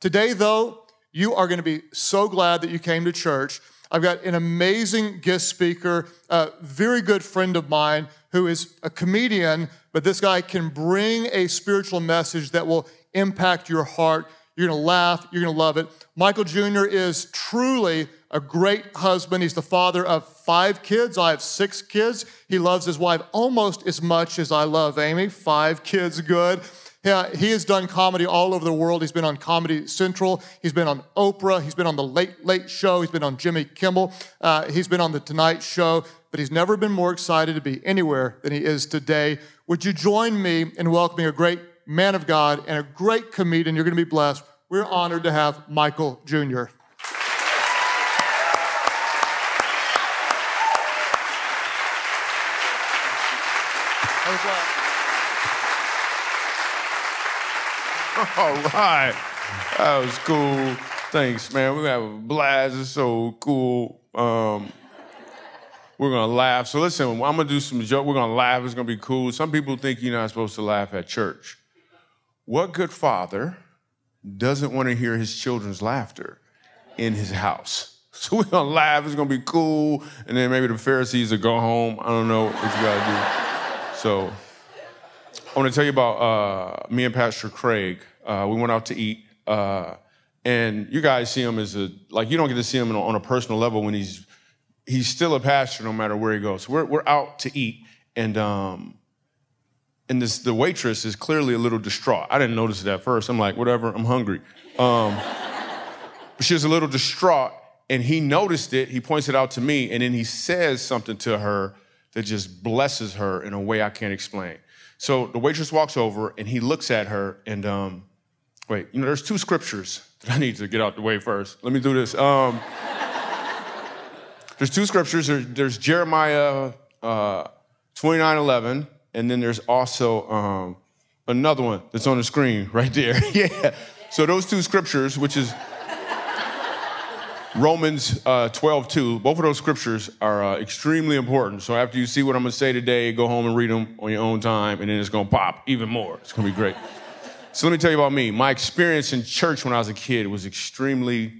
Today, though, you are going to be so glad that you came to church. I've got an amazing guest speaker, a very good friend of mine who is a comedian, but this guy can bring a spiritual message that will impact your heart. You're gonna laugh, you're gonna love it. Michael Jr. is truly a great husband. He's the father of five kids. I have six kids. He loves his wife almost as much as I love Amy. Five kids, good. Yeah, he has done comedy all over the world. He's been on Comedy Central. He's been on Oprah. He's been on The Late Late Show. He's been on Jimmy Kimmel. Uh, he's been on The Tonight Show. But he's never been more excited to be anywhere than he is today. Would you join me in welcoming a great man of God and a great comedian? You're going to be blessed. We're honored to have Michael Jr. All right. That was cool. Thanks, man. We're gonna have a blast. It's so cool. Um, we're gonna laugh. So listen, I'm gonna do some joke. We're gonna laugh. It's gonna be cool. Some people think you're not supposed to laugh at church. What good father doesn't want to hear his children's laughter in his house? So we're gonna laugh. It's gonna be cool. And then maybe the Pharisees will go home. I don't know what you gotta do. So I want to tell you about uh, me and Pastor Craig. Uh, we went out to eat, uh, and you guys see him as a like you don't get to see him on a, on a personal level when he's he's still a pastor no matter where he goes. We're we're out to eat, and um, and this the waitress is clearly a little distraught. I didn't notice it at first. I'm like, whatever, I'm hungry. Um, she was a little distraught, and he noticed it. He points it out to me, and then he says something to her that just blesses her in a way I can't explain. So the waitress walks over, and he looks at her, and um, wait, you know, there's two scriptures that I need to get out the way first. Let me do this. Um, there's two scriptures. There, there's Jeremiah uh, 29 11, and then there's also um, another one that's on the screen right there. yeah. So those two scriptures, which is Romans uh, 12, 2, both of those scriptures are uh, extremely important. So after you see what I'm going to say today, go home and read them on your own time, and then it's going to pop even more. It's going to be great. So let me tell you about me. My experience in church when I was a kid was extremely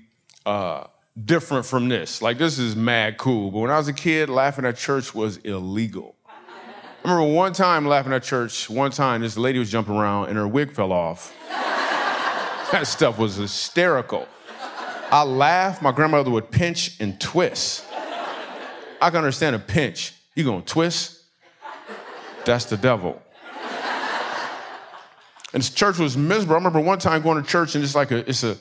uh, different from this. Like, this is mad cool. But when I was a kid, laughing at church was illegal. I remember one time laughing at church, one time this lady was jumping around and her wig fell off. that stuff was hysterical. I laughed, my grandmother would pinch and twist. I can understand a pinch. You gonna twist? That's the devil. And this church was miserable. I remember one time going to church and it's like a, it's a,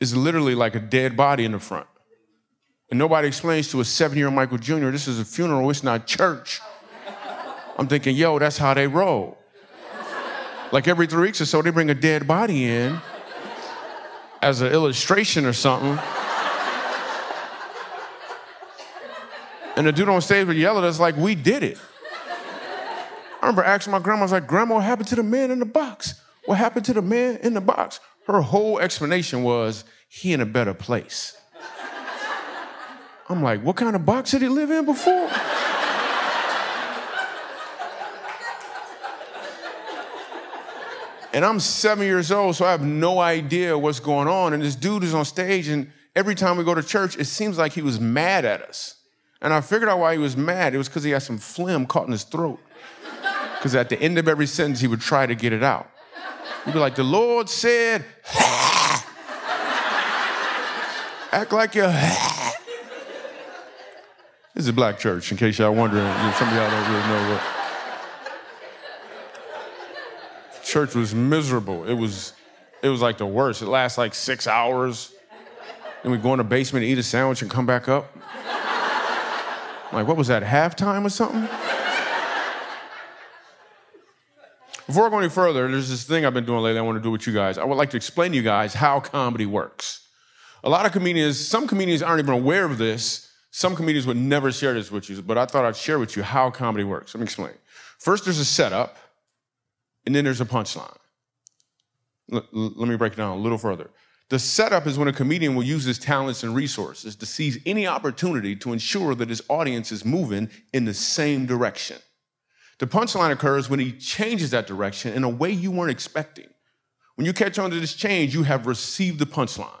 it's literally like a dead body in the front. And nobody explains to a seven-year-old Michael Jr., this is a funeral, it's not church. I'm thinking, yo, that's how they roll. Like every three weeks or so, they bring a dead body in as an illustration or something. And the dude on stage would yell at us like we did it. I remember asking my grandma, I was like, Grandma, what happened to the man in the box? What happened to the man in the box? Her whole explanation was, he in a better place. I'm like, what kind of box did he live in before? And I'm seven years old, so I have no idea what's going on. And this dude is on stage, and every time we go to church, it seems like he was mad at us. And I figured out why he was mad. It was because he had some phlegm caught in his throat. Because at the end of every sentence, he would try to get it out. He'd be like, The Lord said, act like you're. this is a black church, in case y'all wondering. Some of y'all don't really know what. church was miserable. It was, it was like the worst. It lasts like six hours. Then we go in the basement, eat a sandwich, and come back up. like, what was that, halftime or something? Before I go any further, there's this thing I've been doing lately I want to do with you guys. I would like to explain to you guys how comedy works. A lot of comedians, some comedians aren't even aware of this. Some comedians would never share this with you, but I thought I'd share with you how comedy works. Let me explain. First, there's a setup and then there's a punchline. L- let me break it down a little further. The setup is when a comedian will use his talents and resources to seize any opportunity to ensure that his audience is moving in the same direction. The punchline occurs when he changes that direction in a way you weren't expecting, When you catch on to this change, you have received the punchline.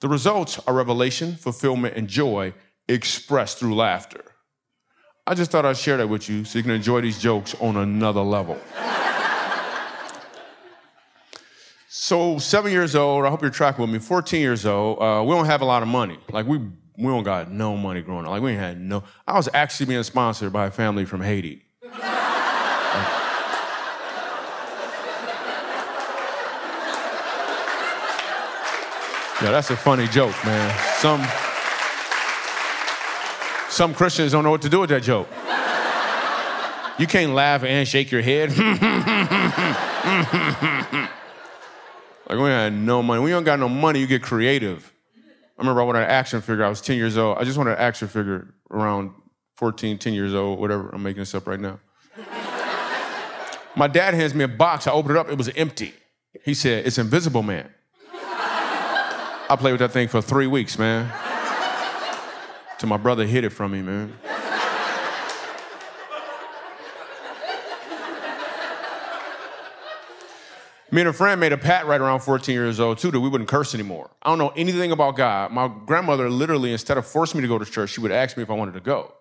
The results are revelation, fulfillment, and joy expressed through laughter. I just thought I'd share that with you so you can enjoy these jokes on another level. so, seven years old, I hope you're tracking with me, 14 years old, uh, we don't have a lot of money. Like, we, we don't got no money growing up. Like, we ain't had no. I was actually being sponsored by a family from Haiti. Yeah, that's a funny joke, man. Some some Christians don't know what to do with that joke. You can't laugh and shake your head. like we had no money. You don't got no money, you get creative. I remember I wanted an action figure. I was 10 years old. I just wanted an action figure around 14, 10 years old, whatever. I'm making this up right now. My dad hands me a box. I opened it up. It was empty. He said, It's Invisible Man. I played with that thing for three weeks, man. Till my brother hid it from me, man. Me and a friend made a pact right around 14 years old, too, that we wouldn't curse anymore. I don't know anything about God. My grandmother literally, instead of forcing me to go to church, she would ask me if I wanted to go.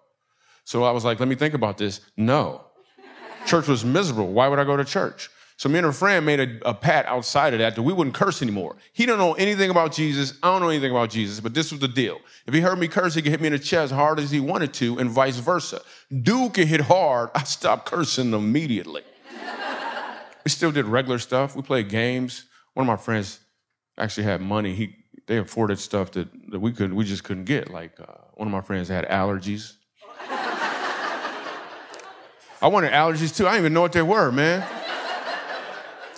So I was like, let me think about this. No. Church was miserable. Why would I go to church? So me and a friend made a, a pat outside of that that we wouldn't curse anymore. He don't know anything about Jesus. I don't know anything about Jesus, but this was the deal. If he heard me curse, he could hit me in the chest as hard as he wanted to, and vice versa. Dude could hit hard. I stopped cursing immediately. we still did regular stuff. We played games. One of my friends actually had money. He they afforded stuff that, that we could we just couldn't get. Like uh, one of my friends had allergies. I wanted allergies too. I didn't even know what they were, man.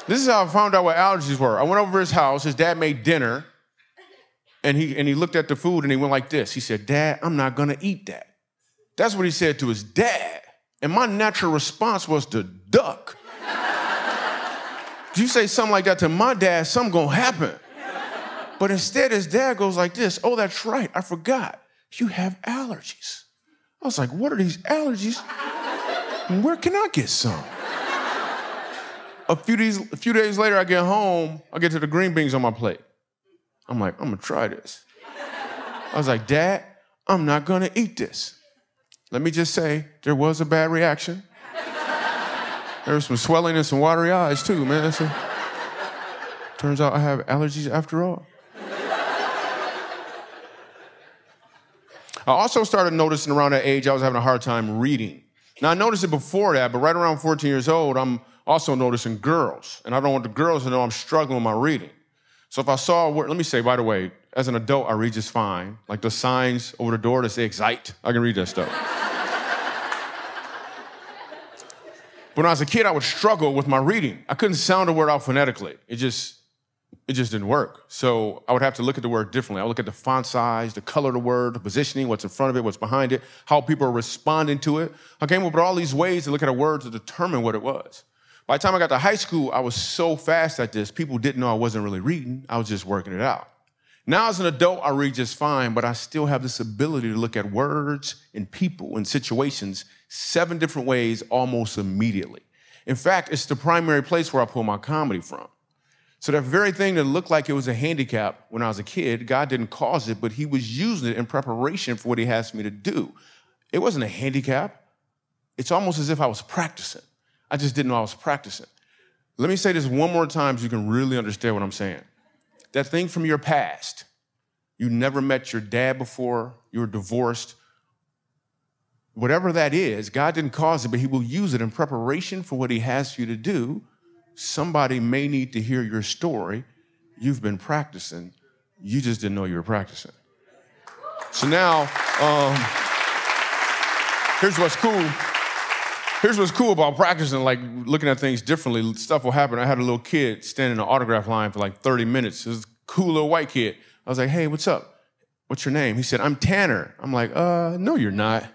This is how I found out what allergies were. I went over his house. His dad made dinner, and he and he looked at the food and he went like this. He said, "Dad, I'm not gonna eat that." That's what he said to his dad. And my natural response was to duck. you say something like that to my dad, something gonna happen. But instead, his dad goes like this. Oh, that's right. I forgot. You have allergies. I was like, what are these allergies? Where can I get some? A few days, a few days later, I get home, I get to the green beans on my plate. I'm like, I'm gonna try this. I was like, Dad, I'm not gonna eat this. Let me just say, there was a bad reaction. There was some swelling and some watery eyes too, man. Turns out I have allergies after all. I also started noticing around that age I was having a hard time reading. Now I noticed it before that, but right around 14 years old, I'm also noticing girls, and I don't want the girls to know I'm struggling with my reading. So if I saw a word, let me say, by the way, as an adult, I read just fine. Like the signs over the door that say excite, I can read that stuff. but when I was a kid, I would struggle with my reading. I couldn't sound a word out phonetically. It just, it just didn't work. So I would have to look at the word differently. I would look at the font size, the color of the word, the positioning, what's in front of it, what's behind it, how people are responding to it. I came up with all these ways to look at a word to determine what it was. By the time I got to high school, I was so fast at this, people didn't know I wasn't really reading. I was just working it out. Now, as an adult, I read just fine, but I still have this ability to look at words and people and situations seven different ways almost immediately. In fact, it's the primary place where I pull my comedy from. So, that very thing that looked like it was a handicap when I was a kid, God didn't cause it, but He was using it in preparation for what He asked me to do. It wasn't a handicap, it's almost as if I was practicing. I just didn't know I was practicing. Let me say this one more time so you can really understand what I'm saying. That thing from your past, you never met your dad before, you were divorced. Whatever that is, God didn't cause it, but He will use it in preparation for what He has for you to do. Somebody may need to hear your story. You've been practicing, you just didn't know you were practicing. So now, um, here's what's cool Here's what's cool about practicing, like looking at things differently. Stuff will happen. I had a little kid standing in an autograph line for like 30 minutes. This cool little white kid. I was like, hey, what's up? What's your name? He said, I'm Tanner. I'm like, uh, no, you're not.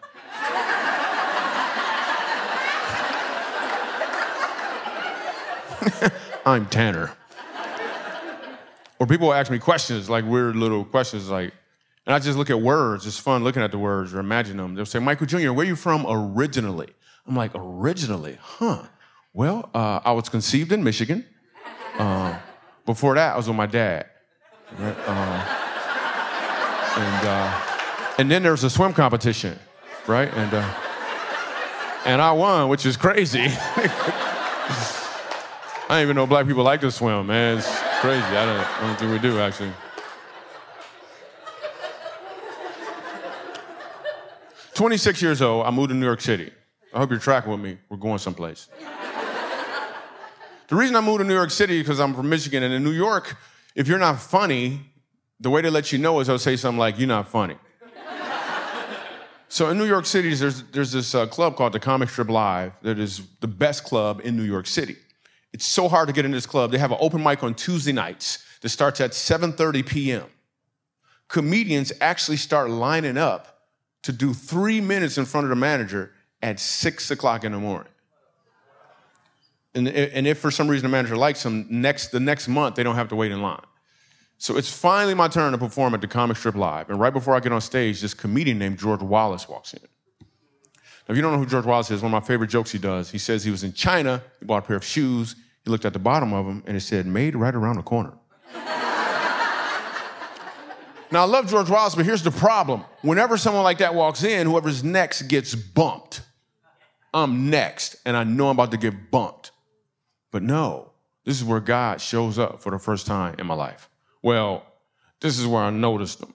I'm Tanner. Or people ask me questions, like weird little questions, like, and I just look at words. It's fun looking at the words or imagine them. They'll say, Michael Jr., where are you from originally? I'm like, originally, huh? Well, uh, I was conceived in Michigan. Uh, Before that, I was with my dad. Right? Uh, and, uh, and then there was a swim competition, right? And, uh, and I won, which is crazy. I didn't even know black people like to swim, man. It's crazy. I don't, I don't think we do, actually. 26 years old, I moved to New York City. I hope you're tracking with me. We're going someplace. the reason I moved to New York City is because I'm from Michigan, and in New York, if you're not funny, the way to let you know is they'll say something like, You're not funny. so in New York City, there's, there's this uh, club called the Comic Strip Live that is the best club in New York City. It's so hard to get in this club. They have an open mic on Tuesday nights that starts at 7:30 p.m. Comedians actually start lining up to do three minutes in front of the manager at six o'clock in the morning. And, and if for some reason the manager likes them, next the next month they don't have to wait in line. So it's finally my turn to perform at the Comic Strip Live. And right before I get on stage, this comedian named George Wallace walks in. Now, if you don't know who George Wallace is, one of my favorite jokes he does, he says he was in China, he bought a pair of shoes, he looked at the bottom of them, and it said, made right around the corner. now, I love George Wallace, but here's the problem. Whenever someone like that walks in, whoever's next gets bumped. I'm next, and I know I'm about to get bumped. But no, this is where God shows up for the first time in my life. Well, this is where I noticed him.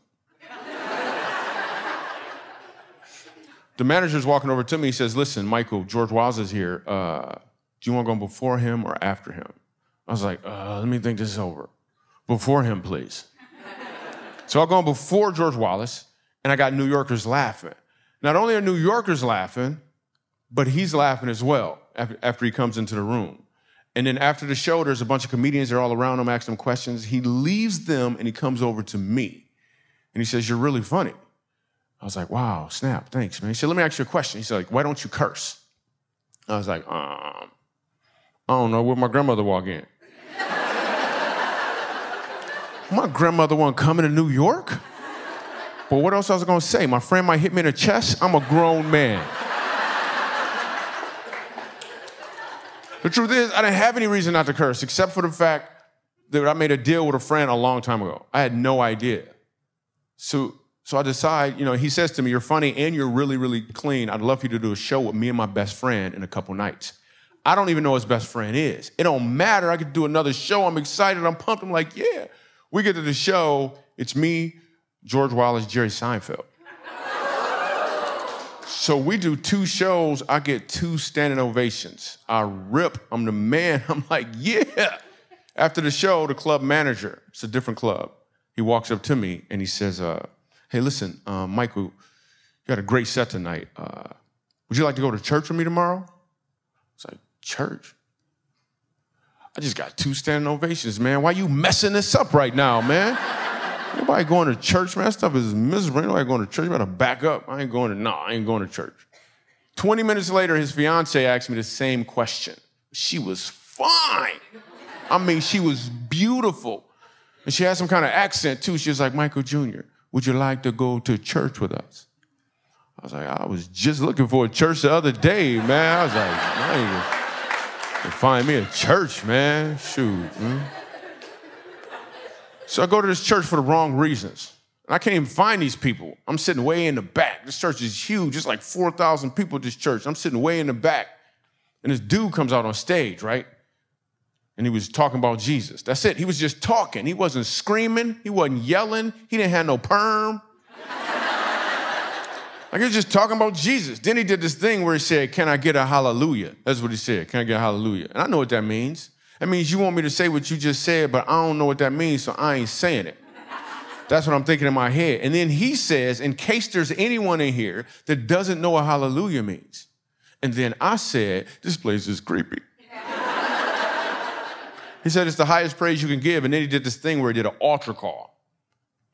the manager's walking over to me. He says, Listen, Michael, George Wallace is here. Uh, do you want to go before him or after him? I was like, uh, Let me think this over. Before him, please. so I go before George Wallace, and I got New Yorkers laughing. Not only are New Yorkers laughing, but he's laughing as well after he comes into the room. And then after the show, there's a bunch of comedians, they're all around him, asking him questions. He leaves them and he comes over to me. And he says, You're really funny. I was like, wow, snap, thanks, man. He said, let me ask you a question. He said, like, why don't you curse? I was like, um, I don't know, where my grandmother walk in? my grandmother wasn't coming to New York? But what else was I was gonna say? My friend might hit me in the chest. I'm a grown man. The truth is, I didn't have any reason not to curse, except for the fact that I made a deal with a friend a long time ago. I had no idea. So so I decide, you know, he says to me, You're funny and you're really, really clean. I'd love for you to do a show with me and my best friend in a couple nights. I don't even know his best friend is. It don't matter. I could do another show. I'm excited. I'm pumped. I'm like, yeah. We get to the show. It's me, George Wallace, Jerry Seinfeld. So we do two shows. I get two standing ovations. I rip. I'm the man. I'm like, yeah. After the show, the club manager, it's a different club, he walks up to me and he says, uh, hey, listen, uh, Michael, you had a great set tonight. Uh, would you like to go to church with me tomorrow? It's like, church? I just got two standing ovations, man. Why you messing this up right now, man? Nobody going to church, man. That stuff is miserable. Nobody going to church. You better back up. I ain't going to, no, I ain't going to church. 20 minutes later, his fiance asked me the same question. She was fine. I mean, she was beautiful. And she had some kind of accent too. She was like, Michael Jr., would you like to go to church with us? I was like, I was just looking for a church the other day, man. I was like, ain't find me a church, man. Shoot. Man. So I go to this church for the wrong reasons. And I can't even find these people. I'm sitting way in the back. This church is huge. It's like 4,000 people at this church. I'm sitting way in the back. And this dude comes out on stage, right? and he was talking about Jesus. That's it. He was just talking. He wasn't screaming. He wasn't yelling. He didn't have no perm. like he was just talking about Jesus. Then he did this thing where he said, Can I get a hallelujah? That's what he said. Can I get a hallelujah? And I know what that means. That means you want me to say what you just said, but I don't know what that means, so I ain't saying it. That's what I'm thinking in my head. And then he says, in case there's anyone in here that doesn't know what hallelujah means. And then I said, this place is creepy. He said it's the highest praise you can give. And then he did this thing where he did an altar call.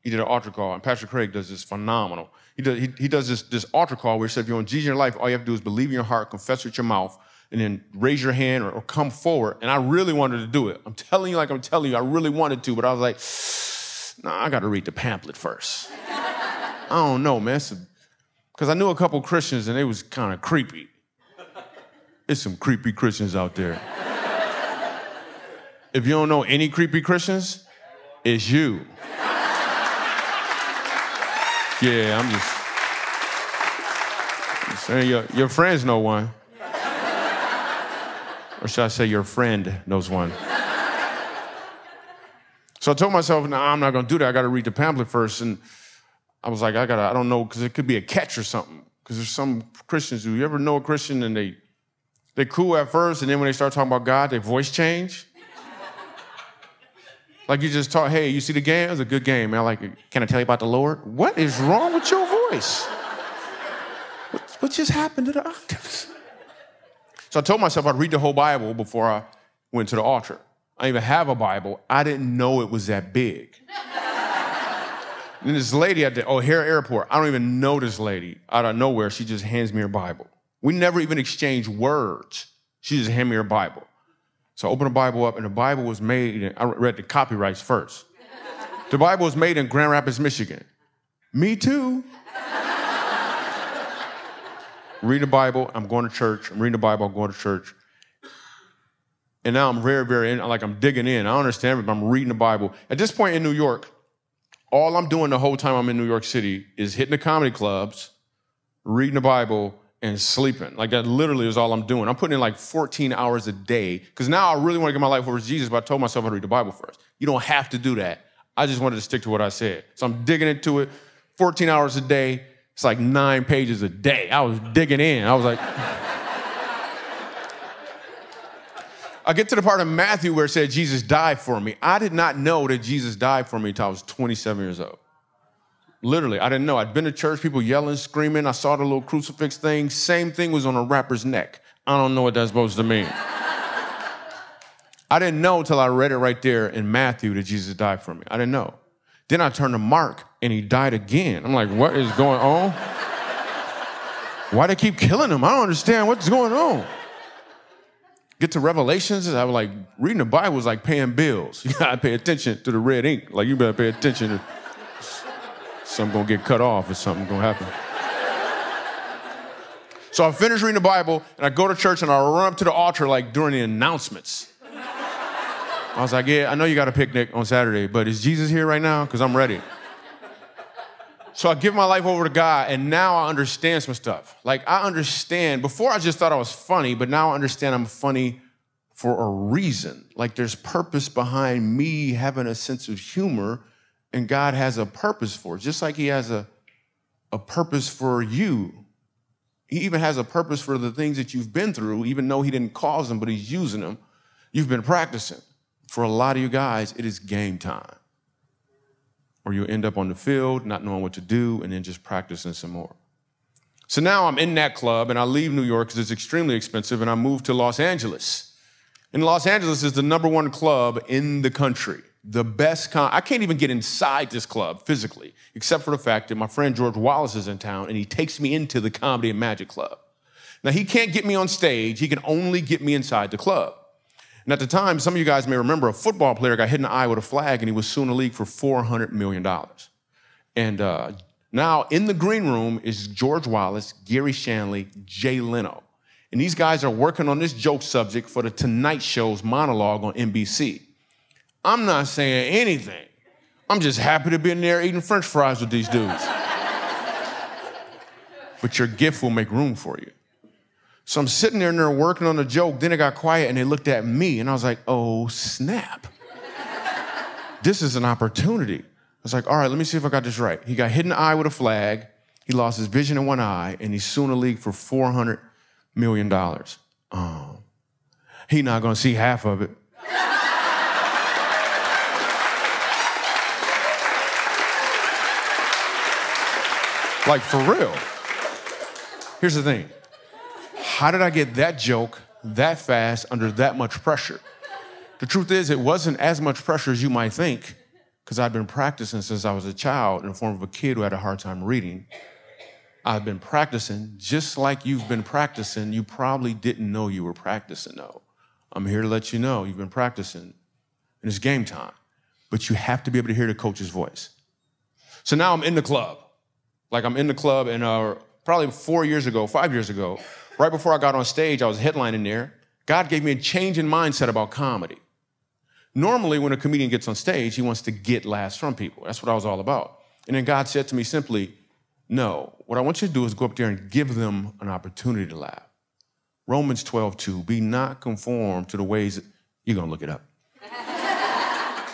He did an altar call, and Pastor Craig does this phenomenal. He does, he, he does this, this altar call where he said, if you want Jesus in your life, all you have to do is believe in your heart, confess with your mouth, and then raise your hand or, or, come forward. And I really wanted to do it. I'm telling you, like I'm telling you, I really wanted to, but I was like, nah, I got to read the pamphlet first. I don't know, man. Because I knew a couple Christians and they was kind of creepy. There's some creepy Christians out there. if you don't know any creepy Christians, it's you. yeah, I'm just, just saying your, your friends know one. Or should I say your friend knows one? So I told myself, no, nah, I'm not gonna do that. I gotta read the pamphlet first. And I was like, I gotta, I don't know, because it could be a catch or something. Because there's some Christians who you ever know a Christian and they they cool at first, and then when they start talking about God, their voice change. like you just talk, hey, you see the game? It was a good game, man. Like. Can I tell you about the Lord? What is wrong with your voice? What, what just happened to the octaves? So I told myself I'd read the whole Bible before I went to the altar. I didn't even have a Bible. I didn't know it was that big. and this lady at the oh, O'Hare Airport, I don't even know this lady. Out of nowhere, she just hands me her Bible. We never even exchanged words. She just handed me her Bible. So I opened the Bible up, and the Bible was made, I read the copyrights first. The Bible was made in Grand Rapids, Michigan. Me too. Reading the Bible, I'm going to church. I'm reading the Bible, I'm going to church. And now I'm very, very, in, like I'm digging in. I understand, but I'm reading the Bible. At this point in New York, all I'm doing the whole time I'm in New York City is hitting the comedy clubs, reading the Bible, and sleeping. Like that literally is all I'm doing. I'm putting in like 14 hours a day because now I really want to get my life over to Jesus, but I told myself I'd read the Bible first. You don't have to do that. I just wanted to stick to what I said. So I'm digging into it 14 hours a day. It's like nine pages a day. I was digging in. I was like, I get to the part of Matthew where it said Jesus died for me. I did not know that Jesus died for me until I was 27 years old. Literally, I didn't know. I'd been to church, people yelling, screaming. I saw the little crucifix thing. Same thing was on a rapper's neck. I don't know what that's supposed to mean. I didn't know until I read it right there in Matthew that Jesus died for me. I didn't know. Then I turned to Mark and he died again. I'm like, what is going on? Why they keep killing him? I don't understand what's going on. Get to Revelations, I was like, reading the Bible was like paying bills. You gotta pay attention to the red ink. Like you better pay attention to something gonna get cut off or something gonna happen. So I finish reading the Bible and I go to church and I run up to the altar like during the announcements. I was like, yeah, I know you got a picnic on Saturday, but is Jesus here right now? Because I'm ready. So I give my life over to God, and now I understand some stuff. Like, I understand, before I just thought I was funny, but now I understand I'm funny for a reason. Like, there's purpose behind me having a sense of humor, and God has a purpose for it, just like He has a, a purpose for you. He even has a purpose for the things that you've been through, even though He didn't cause them, but He's using them. You've been practicing. For a lot of you guys, it is game time or you'll end up on the field not knowing what to do and then just practicing some more. So now I'm in that club and I leave New York because it's extremely expensive and I move to Los Angeles. And Los Angeles is the number one club in the country. The best con- I can't even get inside this club physically, except for the fact that my friend George Wallace is in town and he takes me into the Comedy and Magic Club. Now, he can't get me on stage, he can only get me inside the club. And at the time, some of you guys may remember a football player got hit in the eye with a flag and he was suing the league for $400 million. And uh, now in the green room is George Wallace, Garry Shandling, Jay Leno. And these guys are working on this joke subject for the Tonight Show's monologue on NBC. I'm not saying anything. I'm just happy to be in there eating french fries with these dudes. but your gift will make room for you. So I'm sitting there and they're working on a joke. Then it got quiet and they looked at me and I was like, oh, snap. this is an opportunity. I was like, all right, let me see if I got this right. He got hit in the eye with a flag. He lost his vision in one eye and he's suing the league for $400 million. Oh, he not going to see half of it. like for real. Here's the thing how did I get that joke that fast under that much pressure? The truth is, it wasn't as much pressure as you might think, because I'd been practicing since I was a child in the form of a kid who had a hard time reading. I've been practicing just like you've been practicing. You probably didn't know you were practicing, though. I'm here to let you know you've been practicing, and it's game time. But you have to be able to hear the coach's voice. So now I'm in the club. Like I'm in the club, and uh, probably four years ago, five years ago, right before I got on stage, I was headlining there. God gave me a change in mindset about comedy. Normally, when a comedian gets on stage, he wants to get laughs from people. That's what I was all about. And then God said to me simply, No, what I want you to do is go up there and give them an opportunity to laugh. Romans 12, 2, be not conformed to the ways, that, you're gonna look it up.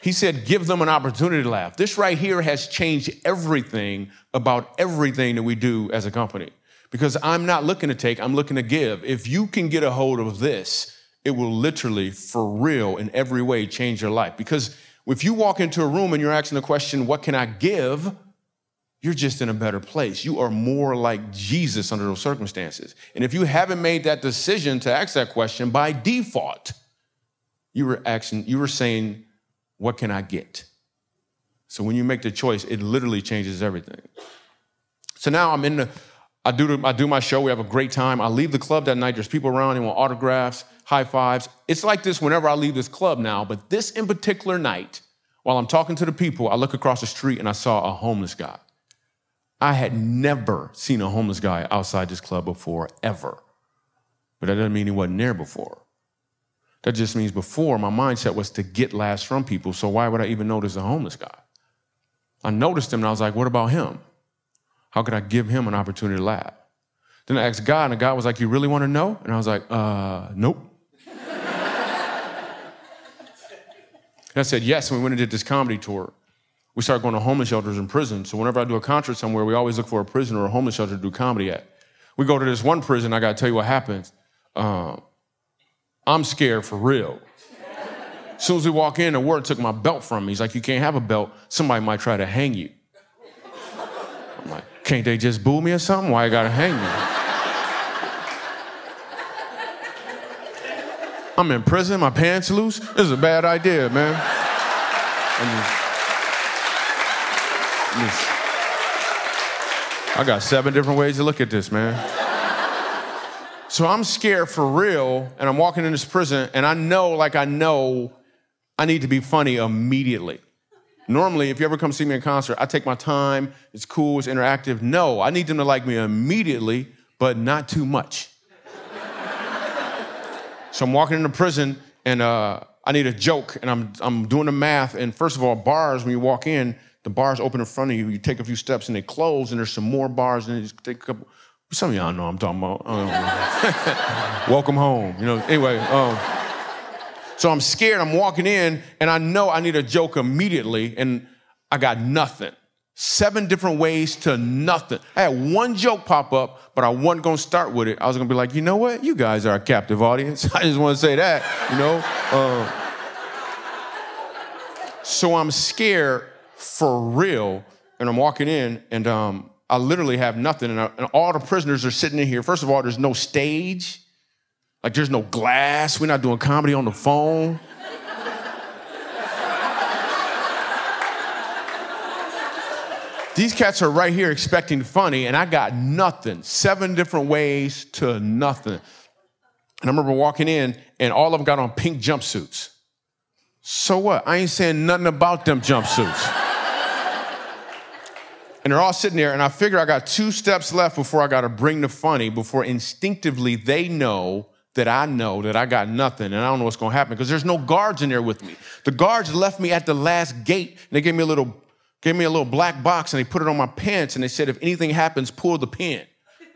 he said, give them an opportunity to laugh. This right here has changed everything about everything that we do as a company. Because I'm not looking to take, I'm looking to give. If you can get a hold of this, it will literally, for real, in every way, change your life. Because if you walk into a room and you're asking the question, What can I give? you're just in a better place. You are more like Jesus under those circumstances. And if you haven't made that decision to ask that question by default, you were asking, you were saying, What can I get? So when you make the choice, it literally changes everything. So now I'm in the I do, I do my show. We have a great time. I leave the club that night. There's people around. They want autographs, high fives. It's like this whenever I leave this club now. But this in particular night, while I'm talking to the people, I look across the street and I saw a homeless guy. I had never seen a homeless guy outside this club before, ever. But that doesn't mean he wasn't there before. That just means before my mindset was to get laughs from people. So why would I even notice a homeless guy? I noticed him and I was like, what about him? How could I give him an opportunity to laugh? Then I asked God, and God was like, You really want to know? And I was like, uh, nope. and I said, Yes. And we went and did this comedy tour. We started going to homeless shelters and prisons. So whenever I do a concert somewhere, we always look for a prison or a homeless shelter to do comedy at. We go to this one prison, I gotta tell you what happens. Uh, I'm scared for real. As soon as we walk in, the ward took my belt from me. He's like, You can't have a belt. Somebody might try to hang you. Can't they just boo me or something? Why I gotta hang me? I'm in prison, my pants loose. This is a bad idea, man. I got seven different ways to look at this, man. So I'm scared for real, and I'm walking in this prison, and I know, like I know, I need to be funny immediately. Normally, if you ever come see me in concert, I take my time, it's cool, it's interactive. No, I need them to like me immediately, but not too much. so I'm walking into prison and uh, I need a joke, and I'm, I'm doing the math. And first of all, bars, when you walk in, the bars open in front of you, you take a few steps and they close, and there's some more bars, and you take a couple. Some of y'all know I'm talking about. Welcome home. You know, anyway. Um, so I'm scared. I'm walking in and I know I need a joke immediately and I got nothing. Seven different ways to nothing. I had one joke pop up, but I wasn't gonna start with it. I was gonna be like, you know what? You guys are a captive audience. I just wanna say that, you know? Uh, so I'm scared for real, and I'm walking in, and um, I literally have nothing, and, I, and all the prisoners are sitting in here. First of all, there's no stage. Like there's no glass. We're not doing comedy on the phone. These cats are right here expecting funny, and I got nothing. Seven different ways to nothing. And I remember walking in, and all of them got on pink jumpsuits. So what? I ain't saying nothing about them jumpsuits. and they're all sitting there, and I figure I got two steps left before I got to bring the funny, before instinctively they know that I know that I got nothing and I don't know what's gonna happen because there's no guards in there with me. The guards left me at the last gate and they gave me a little, gave me a little black box and they put it on my pants and they said, if anything happens, pull the pin.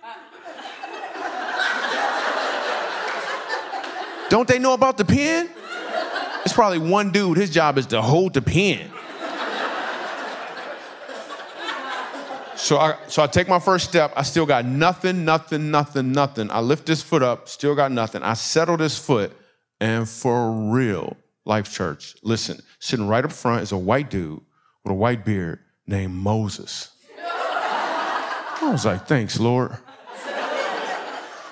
don't they know about the pin? It's probably one dude, his job is to hold the pin. So I, so I take my first step. I still got nothing, nothing, nothing, nothing. I lift this foot up, still got nothing. I settle this foot, and for real, Life Church, listen, sitting right up front is a white dude with a white beard named Moses. I was like, thanks, Lord.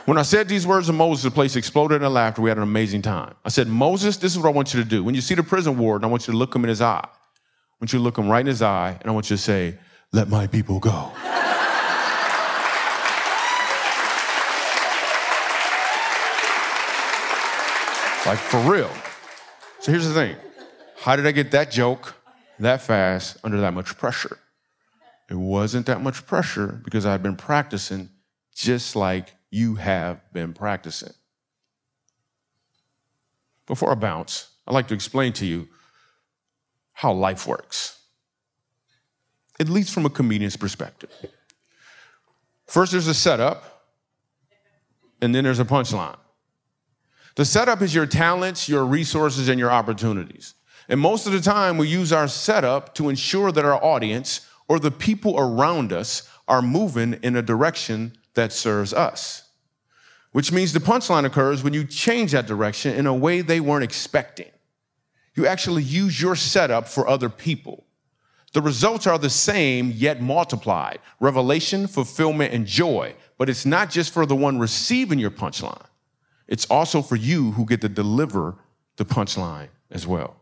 When I said these words to Moses, the place exploded in laughter. We had an amazing time. I said, Moses, this is what I want you to do. When you see the prison warden, I want you to look him in his eye. I want you to look him right in his eye, and I want you to say, let my people go. like for real. So here's the thing how did I get that joke that fast under that much pressure? It wasn't that much pressure because I'd been practicing just like you have been practicing. Before I bounce, I'd like to explain to you how life works, at least from a comedian's perspective. First, there's a setup, and then there's a punchline. The setup is your talents, your resources, and your opportunities. And most of the time, we use our setup to ensure that our audience or the people around us are moving in a direction that serves us. Which means the punchline occurs when you change that direction in a way they weren't expecting. You actually use your setup for other people. The results are the same, yet multiplied revelation, fulfillment, and joy. But it's not just for the one receiving your punchline, it's also for you who get to deliver the punchline as well.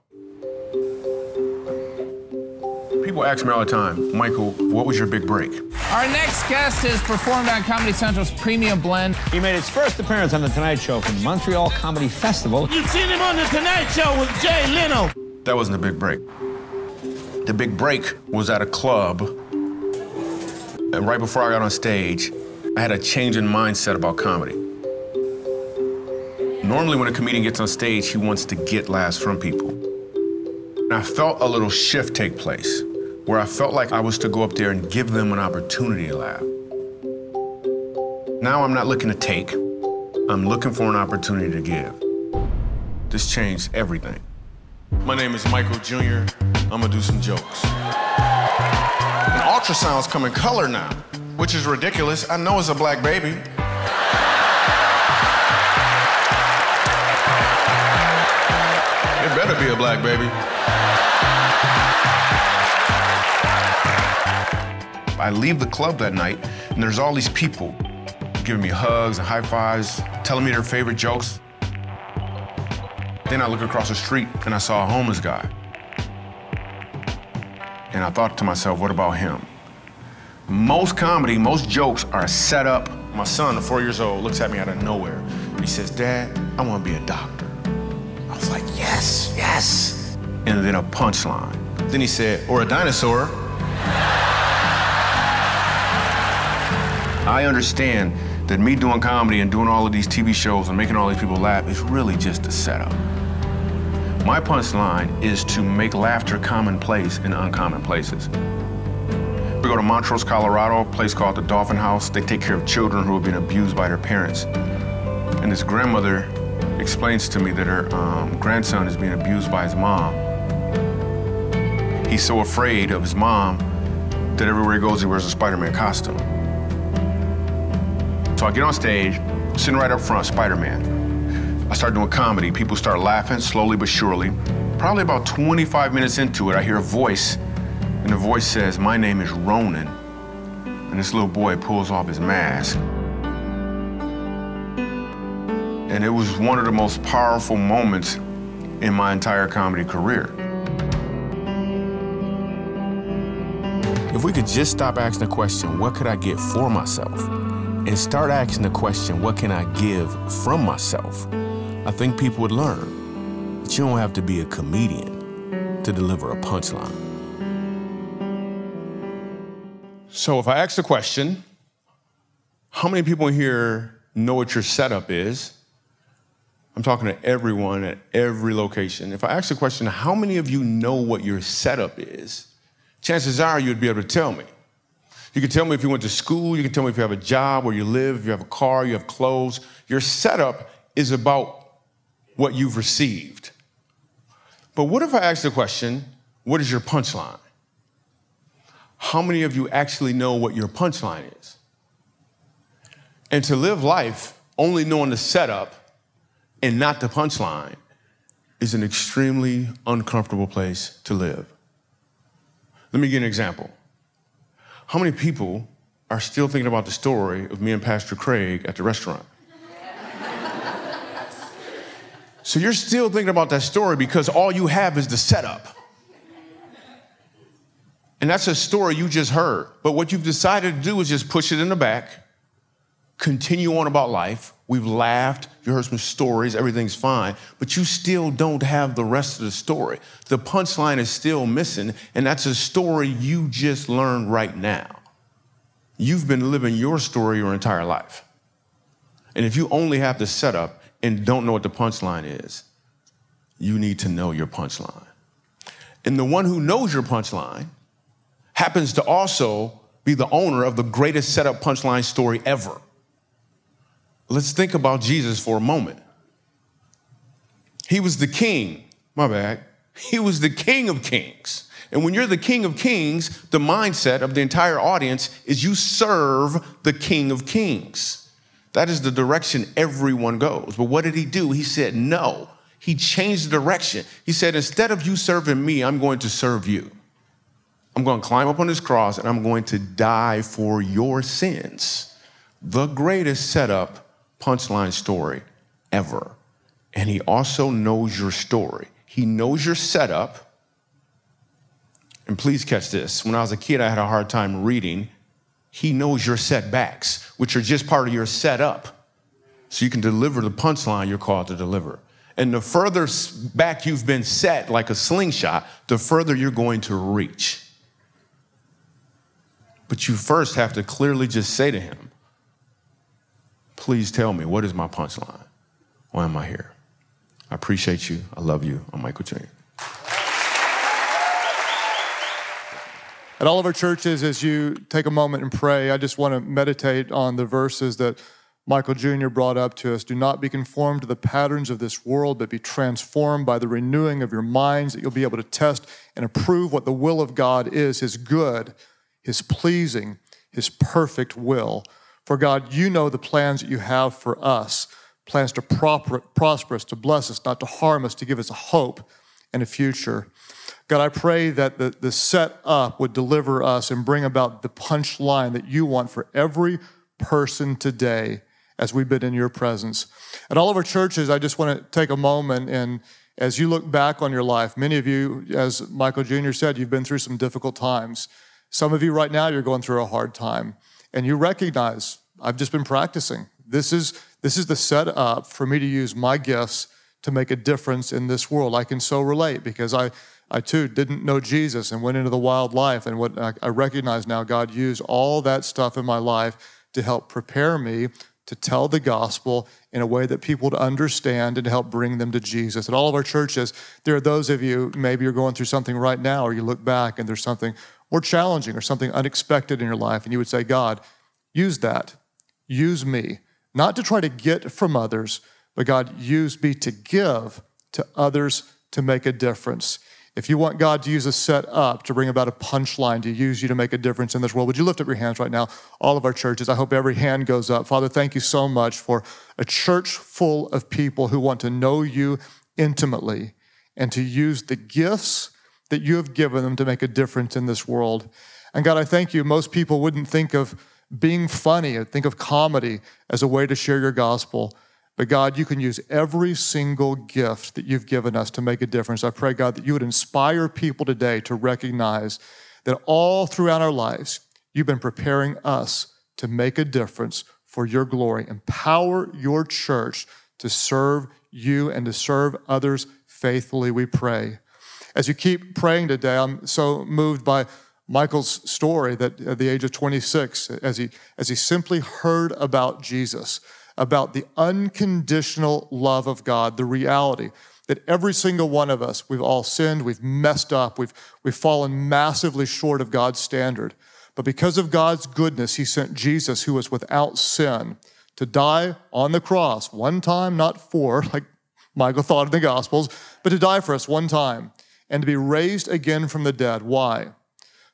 People ask me all the time, Michael, what was your big break? Our next guest has performed on Comedy Central's Premium Blend. He made his first appearance on The Tonight Show from the Montreal Comedy Festival. You've seen him on The Tonight Show with Jay Leno. That wasn't a big break. The big break was at a club. And right before I got on stage, I had a change in mindset about comedy. Normally, when a comedian gets on stage, he wants to get laughs from people. And I felt a little shift take place where I felt like I was to go up there and give them an opportunity to laugh. Now I'm not looking to take, I'm looking for an opportunity to give. This changed everything. My name is Michael Jr. I'm gonna do some jokes. And ultrasounds come in color now, which is ridiculous. I know it's a black baby. It better be a black baby. I leave the club that night, and there's all these people giving me hugs and high fives, telling me their favorite jokes. Then I look across the street and I saw a homeless guy. And I thought to myself, what about him? Most comedy, most jokes are set up. My son, four years old, looks at me out of nowhere. And he says, Dad, I want to be a doctor. I was like, yes, yes. And then a punchline. Then he said, or a dinosaur. I understand that me doing comedy and doing all of these TV shows and making all these people laugh is really just a setup. My punchline is to make laughter commonplace in uncommon places. We go to Montrose, Colorado, a place called the Dolphin House. They take care of children who have been abused by their parents. And this grandmother explains to me that her um, grandson is being abused by his mom. He's so afraid of his mom that everywhere he goes, he wears a Spider Man costume. So I get on stage, sitting right up front, Spider Man. I start doing comedy. People start laughing slowly but surely. Probably about 25 minutes into it, I hear a voice, and the voice says, My name is Ronan. And this little boy pulls off his mask. And it was one of the most powerful moments in my entire comedy career. If we could just stop asking the question, what could I get for myself? And start asking the question, what can I give from myself? I think people would learn that you don't have to be a comedian to deliver a punchline. So if I ask the question, how many people here know what your setup is? I'm talking to everyone at every location. If I ask the question, how many of you know what your setup is? Chances are you'd be able to tell me. You can tell me if you went to school, you can tell me if you have a job, where you live, if you have a car, you have clothes. Your setup is about what you've received. But what if I ask the question, what is your punchline? How many of you actually know what your punchline is? And to live life only knowing the setup and not the punchline is an extremely uncomfortable place to live. Let me give an example. How many people are still thinking about the story of me and Pastor Craig at the restaurant? So you're still thinking about that story because all you have is the setup. And that's a story you just heard. But what you've decided to do is just push it in the back, continue on about life. We've laughed, you heard some stories, everything's fine, but you still don't have the rest of the story. The punchline is still missing, and that's a story you just learned right now. You've been living your story your entire life. And if you only have the setup and don't know what the punchline is, you need to know your punchline. And the one who knows your punchline happens to also be the owner of the greatest setup punchline story ever. Let's think about Jesus for a moment. He was the king, my bad. He was the king of kings. And when you're the king of kings, the mindset of the entire audience is you serve the king of kings. That is the direction everyone goes. But what did he do? He said, no. He changed the direction. He said, instead of you serving me, I'm going to serve you. I'm going to climb up on this cross and I'm going to die for your sins. The greatest setup punchline story ever. And he also knows your story. He knows your setup. And please catch this. When I was a kid, I had a hard time reading. He knows your setbacks, which are just part of your setup. So you can deliver the punchline you're called to deliver. And the further back you've been set, like a slingshot, the further you're going to reach. But you first have to clearly just say to him, Please tell me, what is my punchline? Why am I here? I appreciate you. I love you. I'm Michael Jr. At all of our churches, as you take a moment and pray, I just want to meditate on the verses that Michael Jr. brought up to us. Do not be conformed to the patterns of this world, but be transformed by the renewing of your minds, that you'll be able to test and approve what the will of God is, his good, his pleasing, his perfect will. For God, you know the plans that you have for us plans to prosper us, to bless us, not to harm us, to give us a hope and a future. God, I pray that the, the set up would deliver us and bring about the punchline that you want for every person today as we've been in your presence. At all of our churches, I just want to take a moment and as you look back on your life, many of you, as Michael Jr. said, you've been through some difficult times. Some of you right now, you're going through a hard time and you recognize I've just been practicing. This is, this is the setup for me to use my gifts to make a difference in this world. I can so relate because I, I too didn't know Jesus and went into the wild life. And what I, recognize now, God used all that stuff in my life to help prepare me to tell the gospel in a way that people would understand and to help bring them to Jesus. At all of our churches, there are those of you, maybe you're going through something right now, or you look back and there's something more challenging or something unexpected in your life, and you would say, God, use that use me, not to try to get from others, but God, use me to give to others to make a difference. If you want God to use a set up to bring about a punchline, to use you to make a difference in this world, would you lift up your hands right now? All of our churches, I hope every hand goes up. Father, thank you so much for a church full of people who want to know you intimately and to use the gifts that you have given them to make a difference in this world. And God, I thank you. Most people wouldn't think of being funny, think of comedy as a way to share your gospel. But God, you can use every single gift that you've given us to make a difference. I pray, God, that you would inspire people today to recognize that all throughout our lives, you've been preparing us to make a difference for your glory. Empower your church to serve you and to serve others faithfully, we pray. As you keep praying today, I'm so moved by Michael's story that at the age of 26, as he, as he simply heard about Jesus, about the unconditional love of God, the reality that every single one of us, we've all sinned, we've messed up, we've, we've fallen massively short of God's standard. But because of God's goodness, he sent Jesus, who was without sin, to die on the cross one time, not four, like Michael thought in the Gospels, but to die for us one time and to be raised again from the dead. Why?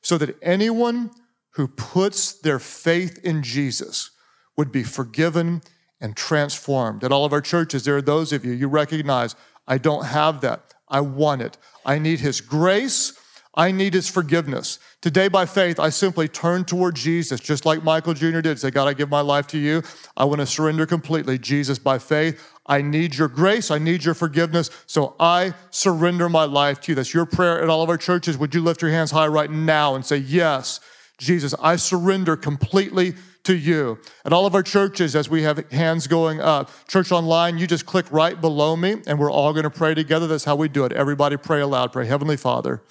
so that anyone who puts their faith in Jesus would be forgiven and transformed. At all of our churches, there are those of you, you recognize, I don't have that. I want it. I need His grace. I need His forgiveness. Today, by faith, I simply turn toward Jesus, just like Michael Jr. did. Say, God, I give my life to you. I want to surrender completely. Jesus, by faith, I need your grace. I need your forgiveness. So I surrender my life to you. That's your prayer at all of our churches. Would you lift your hands high right now and say, Yes, Jesus, I surrender completely to you. At all of our churches, as we have hands going up, church online, you just click right below me and we're all going to pray together. That's how we do it. Everybody pray aloud. Pray, Heavenly Father,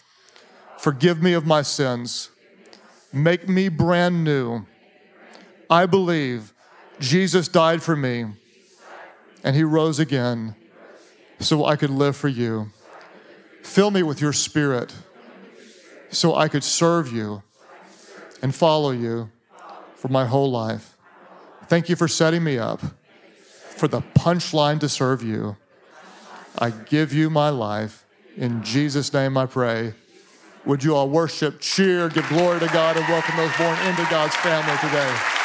forgive me of my sins, make me brand new. I believe Jesus died for me and he rose again. so I could live for you. Fill me with your spirit so I could serve you and follow you for my whole life. Thank you for setting me up for the punchline to serve you. I give you my life. In Jesus' name I pray. Would you all worship, cheer, give glory to God, and welcome those born into God's family today?